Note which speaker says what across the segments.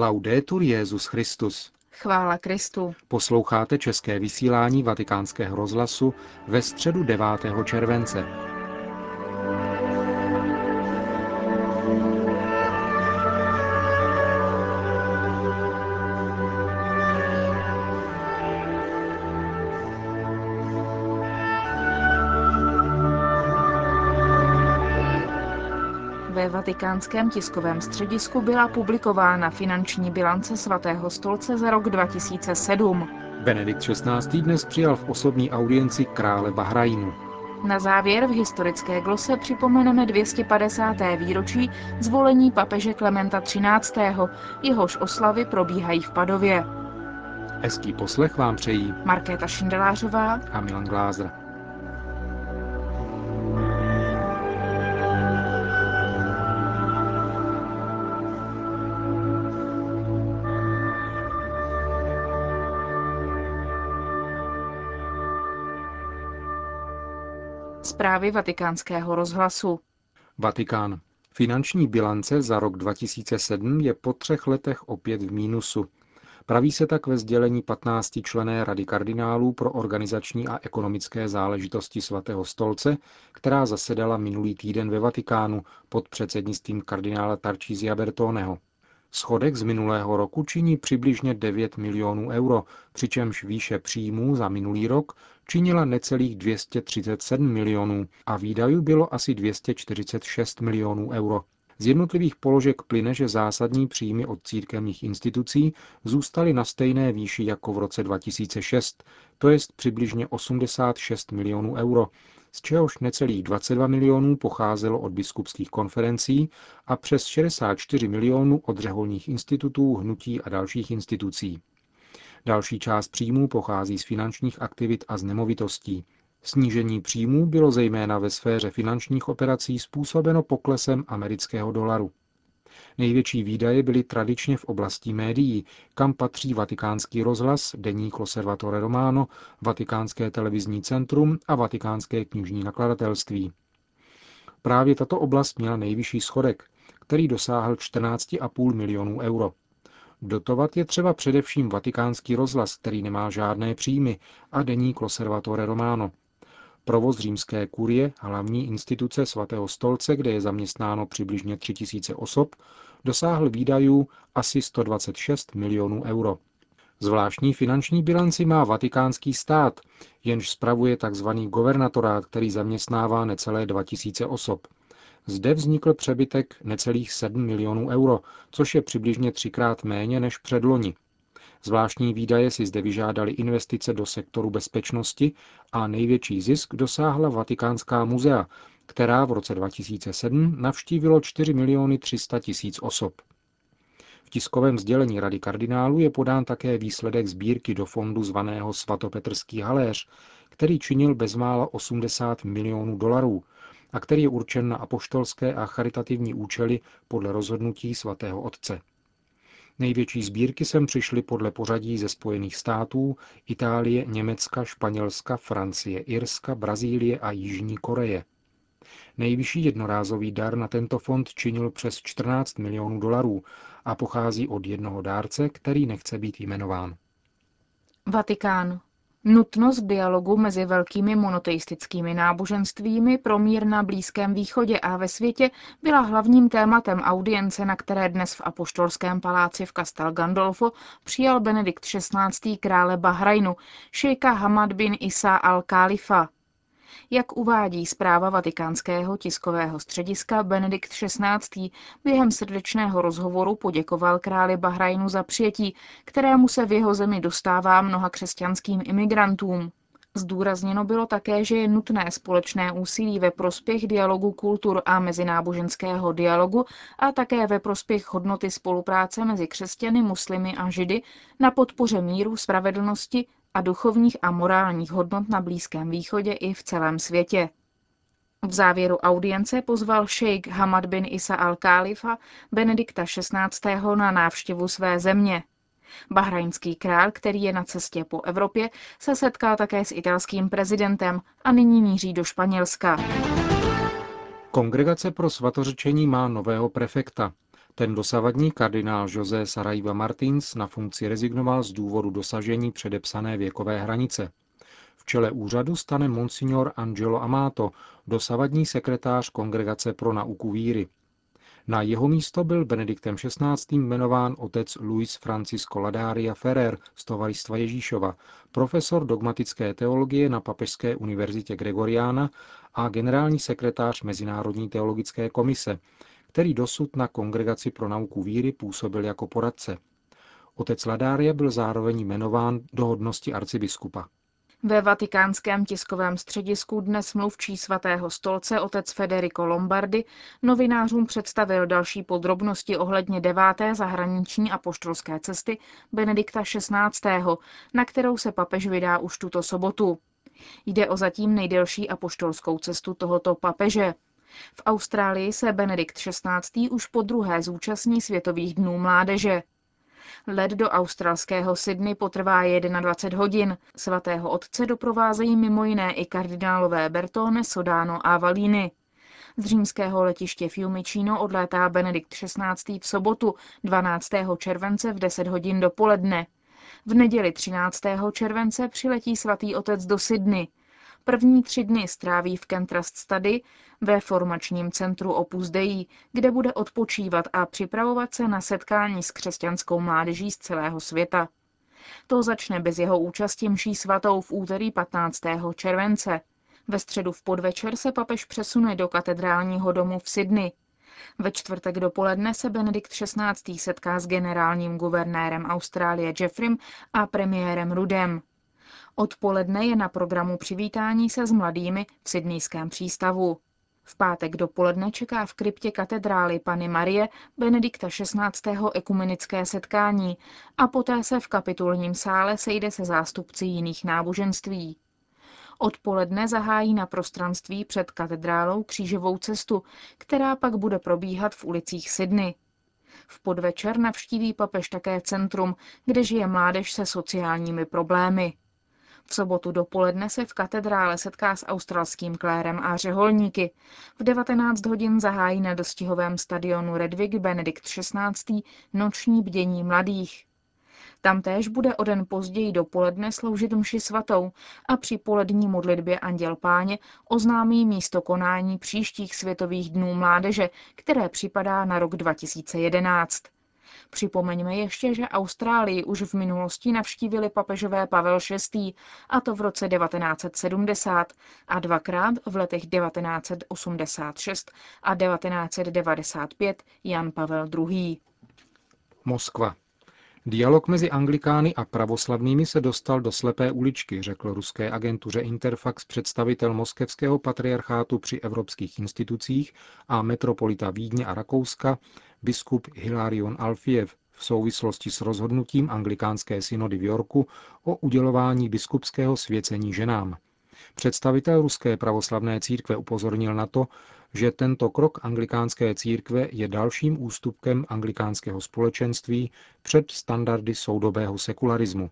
Speaker 1: Laudetur Jezus Christus.
Speaker 2: Chvála Kristu.
Speaker 1: Posloucháte české vysílání Vatikánského rozhlasu ve středu 9. července.
Speaker 2: Ve vatikánském tiskovém středisku byla publikována finanční bilance svatého stolce za rok 2007.
Speaker 1: Benedikt XVI. dnes přijal v osobní audienci krále Bahrajnu.
Speaker 2: Na závěr v historické glose připomeneme 250. výročí zvolení papeže Klementa XIII. Jehož oslavy probíhají v Padově.
Speaker 1: Hezký poslech vám přejí
Speaker 2: Markéta Šindelářová
Speaker 1: a Milan Glázer.
Speaker 2: Zprávy vatikánského rozhlasu.
Speaker 1: Vatikán. Finanční bilance za rok 2007 je po třech letech opět v mínusu. Praví se tak ve sdělení 15 člené Rady kardinálů pro organizační a ekonomické záležitosti svatého stolce, která zasedala minulý týden ve Vatikánu pod předsednictvím kardinála Tarcísia Bertoneho. Schodek z minulého roku činí přibližně 9 milionů euro, přičemž výše příjmů za minulý rok činila necelých 237 milionů a výdajů bylo asi 246 milionů euro. Z jednotlivých položek plyne, že zásadní příjmy od církevních institucí zůstaly na stejné výši jako v roce 2006, to jest přibližně 86 milionů euro, z čehož necelých 22 milionů pocházelo od biskupských konferencí a přes 64 milionů od řeholních institutů, hnutí a dalších institucí. Další část příjmů pochází z finančních aktivit a z nemovitostí. Snížení příjmů bylo zejména ve sféře finančních operací způsobeno poklesem amerického dolaru. Největší výdaje byly tradičně v oblasti médií, kam patří Vatikánský rozhlas, deník Loservatore Romano, Vatikánské televizní centrum a Vatikánské knižní nakladatelství. Právě tato oblast měla nejvyšší schodek, který dosáhl 14,5 milionů euro. Dotovat je třeba především vatikánský rozhlas, který nemá žádné příjmy, a deník Loservatore Romano. Provoz římské kurie, hlavní instituce svatého stolce, kde je zaměstnáno přibližně 3000 osob, dosáhl výdajů asi 126 milionů euro. Zvláštní finanční bilanci má vatikánský stát, jenž spravuje tzv. governatorát, který zaměstnává necelé 2000 osob. Zde vznikl přebytek necelých 7 milionů euro, což je přibližně třikrát méně než předloni. Zvláštní výdaje si zde vyžádali investice do sektoru bezpečnosti a největší zisk dosáhla Vatikánská muzea, která v roce 2007 navštívilo 4 miliony 300 tisíc osob. V tiskovém sdělení Rady kardinálů je podán také výsledek sbírky do fondu zvaného svatopetrský haléř, který činil bezmála 80 milionů dolarů a který je určen na apoštolské a charitativní účely podle rozhodnutí svatého otce. Největší sbírky sem přišly podle pořadí ze Spojených států, Itálie, Německa, Španělska, Francie, Irska, Brazílie a Jižní Koreje. Nejvyšší jednorázový dar na tento fond činil přes 14 milionů dolarů a pochází od jednoho dárce, který nechce být jmenován.
Speaker 2: Vatikán. Nutnost dialogu mezi velkými monoteistickými náboženstvími pro mír na Blízkém východě a ve světě byla hlavním tématem audience, na které dnes v Apoštolském paláci v Castel Gandolfo přijal Benedikt XVI. krále Bahrajnu, šejka Hamad bin Isa al-Khalifa. Jak uvádí zpráva vatikánského tiskového střediska, Benedikt XVI. během srdečného rozhovoru poděkoval králi Bahrajnu za přijetí, kterému se v jeho zemi dostává mnoha křesťanským imigrantům. Zdůrazněno bylo také, že je nutné společné úsilí ve prospěch dialogu kultur a mezináboženského dialogu a také ve prospěch hodnoty spolupráce mezi křesťany, muslimy a židy na podpoře míru, spravedlnosti a duchovních a morálních hodnot na Blízkém východě i v celém světě. V závěru audience pozval šejk Hamad bin Isa al-Khalifa Benedikta XVI. na návštěvu své země. Bahrajnský král, který je na cestě po Evropě, se setká také s italským prezidentem a nyní míří do Španělska.
Speaker 1: Kongregace pro svatořečení má nového prefekta. Ten dosavadní kardinál José Saraiva Martins na funkci rezignoval z důvodu dosažení předepsané věkové hranice. V čele úřadu stane monsignor Angelo Amato, dosavadní sekretář Kongregace pro nauku víry. Na jeho místo byl Benediktem XVI. jmenován otec Luis Francisco Ladaria Ferrer z Tovaristva Ježíšova, profesor dogmatické teologie na Papežské univerzitě Gregoriana a generální sekretář Mezinárodní teologické komise, který dosud na Kongregaci pro nauku víry působil jako poradce. Otec Ladária byl zároveň jmenován do hodnosti arcibiskupa.
Speaker 2: Ve vatikánském tiskovém středisku dnes mluvčí svatého stolce otec Federico Lombardi novinářům představil další podrobnosti ohledně deváté zahraniční a poštolské cesty Benedikta XVI., na kterou se papež vydá už tuto sobotu. Jde o zatím nejdelší apoštolskou cestu tohoto papeže. V Austrálii se Benedikt XVI. už po druhé zúčastní Světových dnů mládeže. Let do australského Sydney potrvá 21 hodin. Svatého otce doprovázejí mimo jiné i kardinálové Bertone, Sodano a Valíny. Z římského letiště Fiumicino odlétá Benedikt XVI. v sobotu 12. července v 10 hodin dopoledne. V neděli 13. července přiletí svatý otec do Sydney. První tři dny stráví v Kentrust Study ve formačním centru Opus Dei, kde bude odpočívat a připravovat se na setkání s křesťanskou mládeží z celého světa. To začne bez jeho účasti mší svatou v úterý 15. července. Ve středu v podvečer se papež přesune do katedrálního domu v Sydney. Ve čtvrtek dopoledne se Benedikt XVI. setká s generálním guvernérem Austrálie Jeffrem a premiérem Rudem. Odpoledne je na programu přivítání se s mladými v Sydneyském přístavu. V pátek dopoledne čeká v kryptě katedrály Pany Marie Benedikta XVI. ekumenické setkání a poté se v kapitulním sále sejde se zástupci jiných náboženství. Odpoledne zahájí na prostranství před katedrálou křížovou cestu, která pak bude probíhat v ulicích Sydney. V podvečer navštíví papež také centrum, kde žije mládež se sociálními problémy. V sobotu dopoledne se v katedrále setká s australským klérem a řeholníky. V 19 hodin zahájí na dostihovém stadionu Redwig Benedikt XVI. noční bdění mladých. Tamtéž bude o den později dopoledne sloužit mši svatou a při polední modlitbě Anděl Páně oznámí místo konání příštích světových dnů mládeže, které připadá na rok 2011. Připomeňme ještě, že Austrálii už v minulosti navštívili papežové Pavel VI. a to v roce 1970 a dvakrát v letech 1986 a 1995 Jan Pavel II.
Speaker 1: Moskva. Dialog mezi anglikány a pravoslavnými se dostal do slepé uličky, řekl ruské agentuře Interfax představitel moskevského patriarchátu při evropských institucích a metropolita Vídně a Rakouska, biskup Hilarion Alfiev v souvislosti s rozhodnutím anglikánské synody v Yorku o udělování biskupského svěcení ženám. Představitel ruské pravoslavné církve upozornil na to, že tento krok anglikánské církve je dalším ústupkem anglikánského společenství před standardy soudobého sekularismu.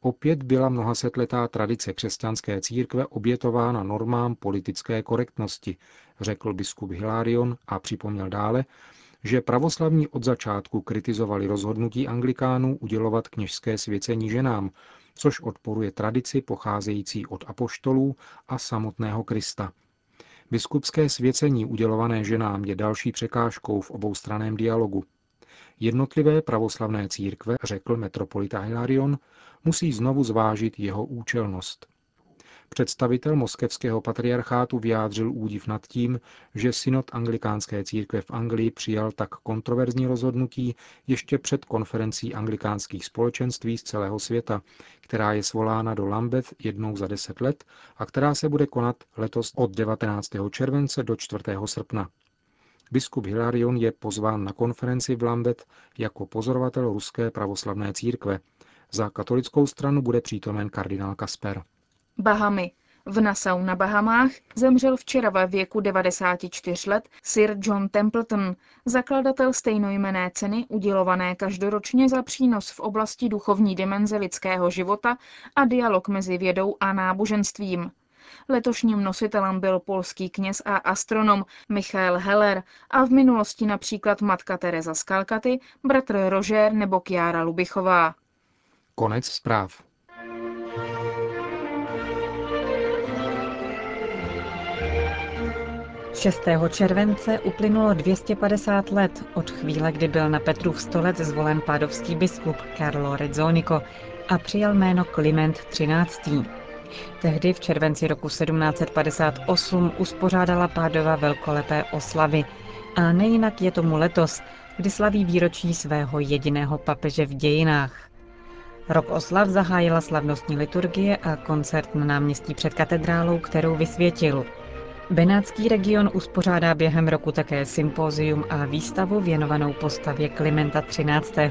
Speaker 1: Opět byla mnohasetletá tradice křesťanské církve obětována normám politické korektnosti, řekl biskup Hilarion a připomněl dále, že pravoslavní od začátku kritizovali rozhodnutí anglikánů udělovat kněžské svěcení ženám, což odporuje tradici pocházející od apoštolů a samotného Krista. Biskupské svěcení udělované ženám je další překážkou v oboustraném dialogu. Jednotlivé pravoslavné církve, řekl metropolita Hilarion, musí znovu zvážit jeho účelnost. Představitel moskevského patriarchátu vyjádřil údiv nad tím, že synod anglikánské církve v Anglii přijal tak kontroverzní rozhodnutí ještě před konferencí anglikánských společenství z celého světa, která je svolána do Lambeth jednou za deset let a která se bude konat letos od 19. července do 4. srpna. Biskup Hilarion je pozván na konferenci v Lambeth jako pozorovatel ruské pravoslavné církve. Za katolickou stranu bude přítomen kardinál Kasper.
Speaker 2: Bahamy. V Nassau na Bahamách zemřel včera ve věku 94 let Sir John Templeton, zakladatel stejnojmené ceny udělované každoročně za přínos v oblasti duchovní dimenze lidského života a dialog mezi vědou a náboženstvím. Letošním nositelem byl polský kněz a astronom Michael Heller a v minulosti například matka Teresa z Kalkaty, bratr Roger nebo Kiara Lubichová.
Speaker 1: Konec zpráv.
Speaker 3: 6. července uplynulo 250 let od chvíle, kdy byl na Petrův stolec zvolen pádovský biskup Carlo Rezzonico a přijal jméno Kliment XIII. Tehdy v červenci roku 1758 uspořádala Pádova velkolepé oslavy a nejinak je tomu letos, kdy slaví výročí svého jediného papeže v dějinách. Rok oslav zahájila slavnostní liturgie a koncert na náměstí před katedrálou, kterou vysvětil. Benátský region uspořádá během roku také sympózium a výstavu věnovanou postavě Klimenta XIII.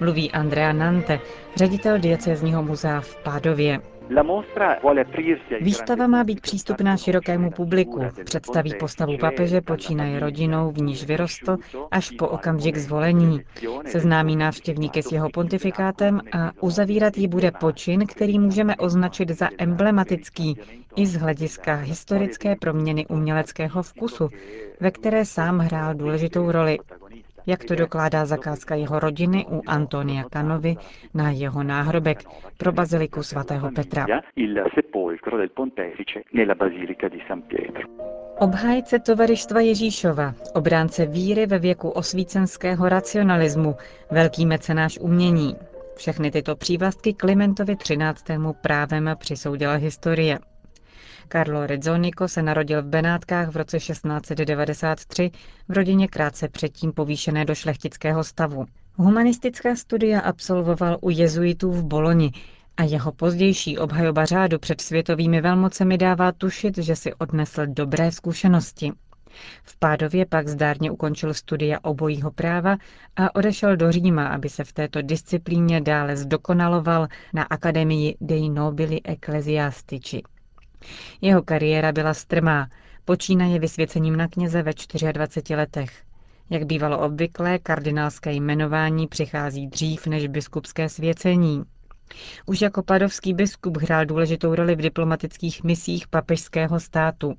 Speaker 3: Mluví Andrea Nante, ředitel diecézního muzea v Pádově. Výstava má být přístupná širokému publiku. Představí postavu papeže, počínaje rodinou, v níž vyrostl, až po okamžik zvolení. Seznámí návštěvníky s jeho pontifikátem a uzavírat ji bude počin, který můžeme označit za emblematický i z hlediska historické proměny uměleckého vkusu, ve které sám hrál důležitou roli jak to dokládá zakázka jeho rodiny u Antonia Kanovy na jeho náhrobek pro baziliku svatého Petra. Obhájce tovarištva Ježíšova, obránce víry ve věku osvícenského racionalismu, velký mecenáš umění. Všechny tyto přívlastky Klimentovi XIII. právem přisoudila historie. Carlo Rezzonico se narodil v Benátkách v roce 1693 v rodině krátce předtím povýšené do šlechtického stavu. Humanistická studia absolvoval u jezuitů v Boloni a jeho pozdější obhajoba řádu před světovými velmocemi dává tušit, že si odnesl dobré zkušenosti. V Pádově pak zdárně ukončil studia obojího práva a odešel do Říma, aby se v této disciplíně dále zdokonaloval na Akademii dei Nobili Ecclesiastici. Jeho kariéra byla strmá, počínaje vysvěcením na kněze ve 24 letech. Jak bývalo obvyklé, kardinálské jmenování přichází dřív než biskupské svěcení. Už jako padovský biskup hrál důležitou roli v diplomatických misích papežského státu.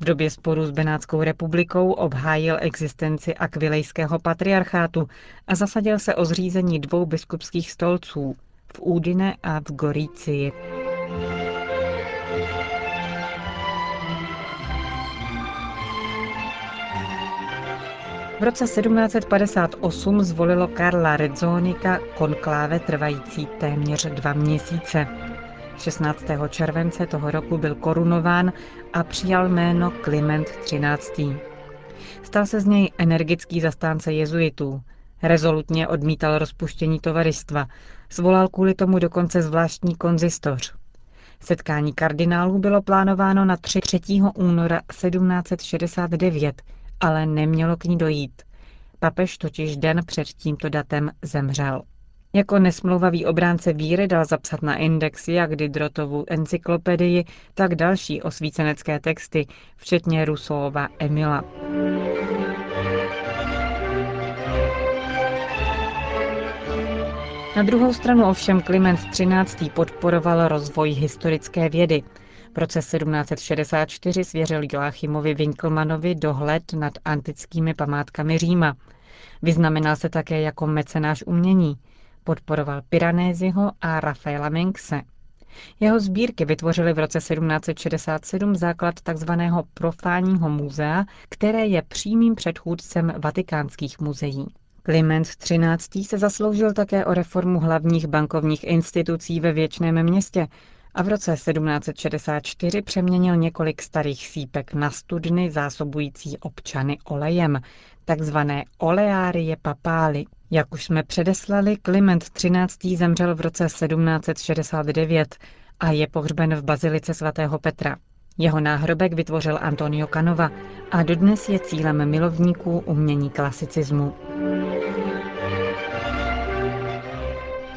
Speaker 3: V době sporu s Benátskou republikou obhájil existenci akvilejského patriarchátu a zasadil se o zřízení dvou biskupských stolců v Údine a v Gorícii. V roce 1758 zvolilo Karla Redzonika konkláve trvající téměř dva měsíce. 16. července toho roku byl korunován a přijal jméno Kliment XIII. Stal se z něj energický zastánce jezuitů. Rezolutně odmítal rozpuštění tovaristva. Zvolal kvůli tomu dokonce zvláštní konzistoř. Setkání kardinálů bylo plánováno na 3. 3. února 1769, ale nemělo k ní dojít. Papež totiž den před tímto datem zemřel. Jako nesmlouvavý obránce víry dal zapsat na index jak Didrotovu encyklopedii, tak další osvícenecké texty, včetně Rusova Emila. Na druhou stranu ovšem Kliment XIII. podporoval rozvoj historické vědy. V roce 1764 svěřil Joachimovi Winkelmanovi dohled nad antickými památkami Říma. Vyznamenal se také jako mecenáš umění. Podporoval Piranéziho a Rafaela Menkse. Jeho sbírky vytvořily v roce 1767 základ tzv. profánního muzea, které je přímým předchůdcem vatikánských muzeí. Kliment XIII. se zasloužil také o reformu hlavních bankovních institucí ve věčném městě a v roce 1764 přeměnil několik starých sípek na studny zásobující občany olejem, takzvané oleárie papály. Jak už jsme předeslali, Kliment XIII. zemřel v roce 1769 a je pohřben v bazilice svatého Petra. Jeho náhrobek vytvořil Antonio Canova a dodnes je cílem milovníků umění klasicismu.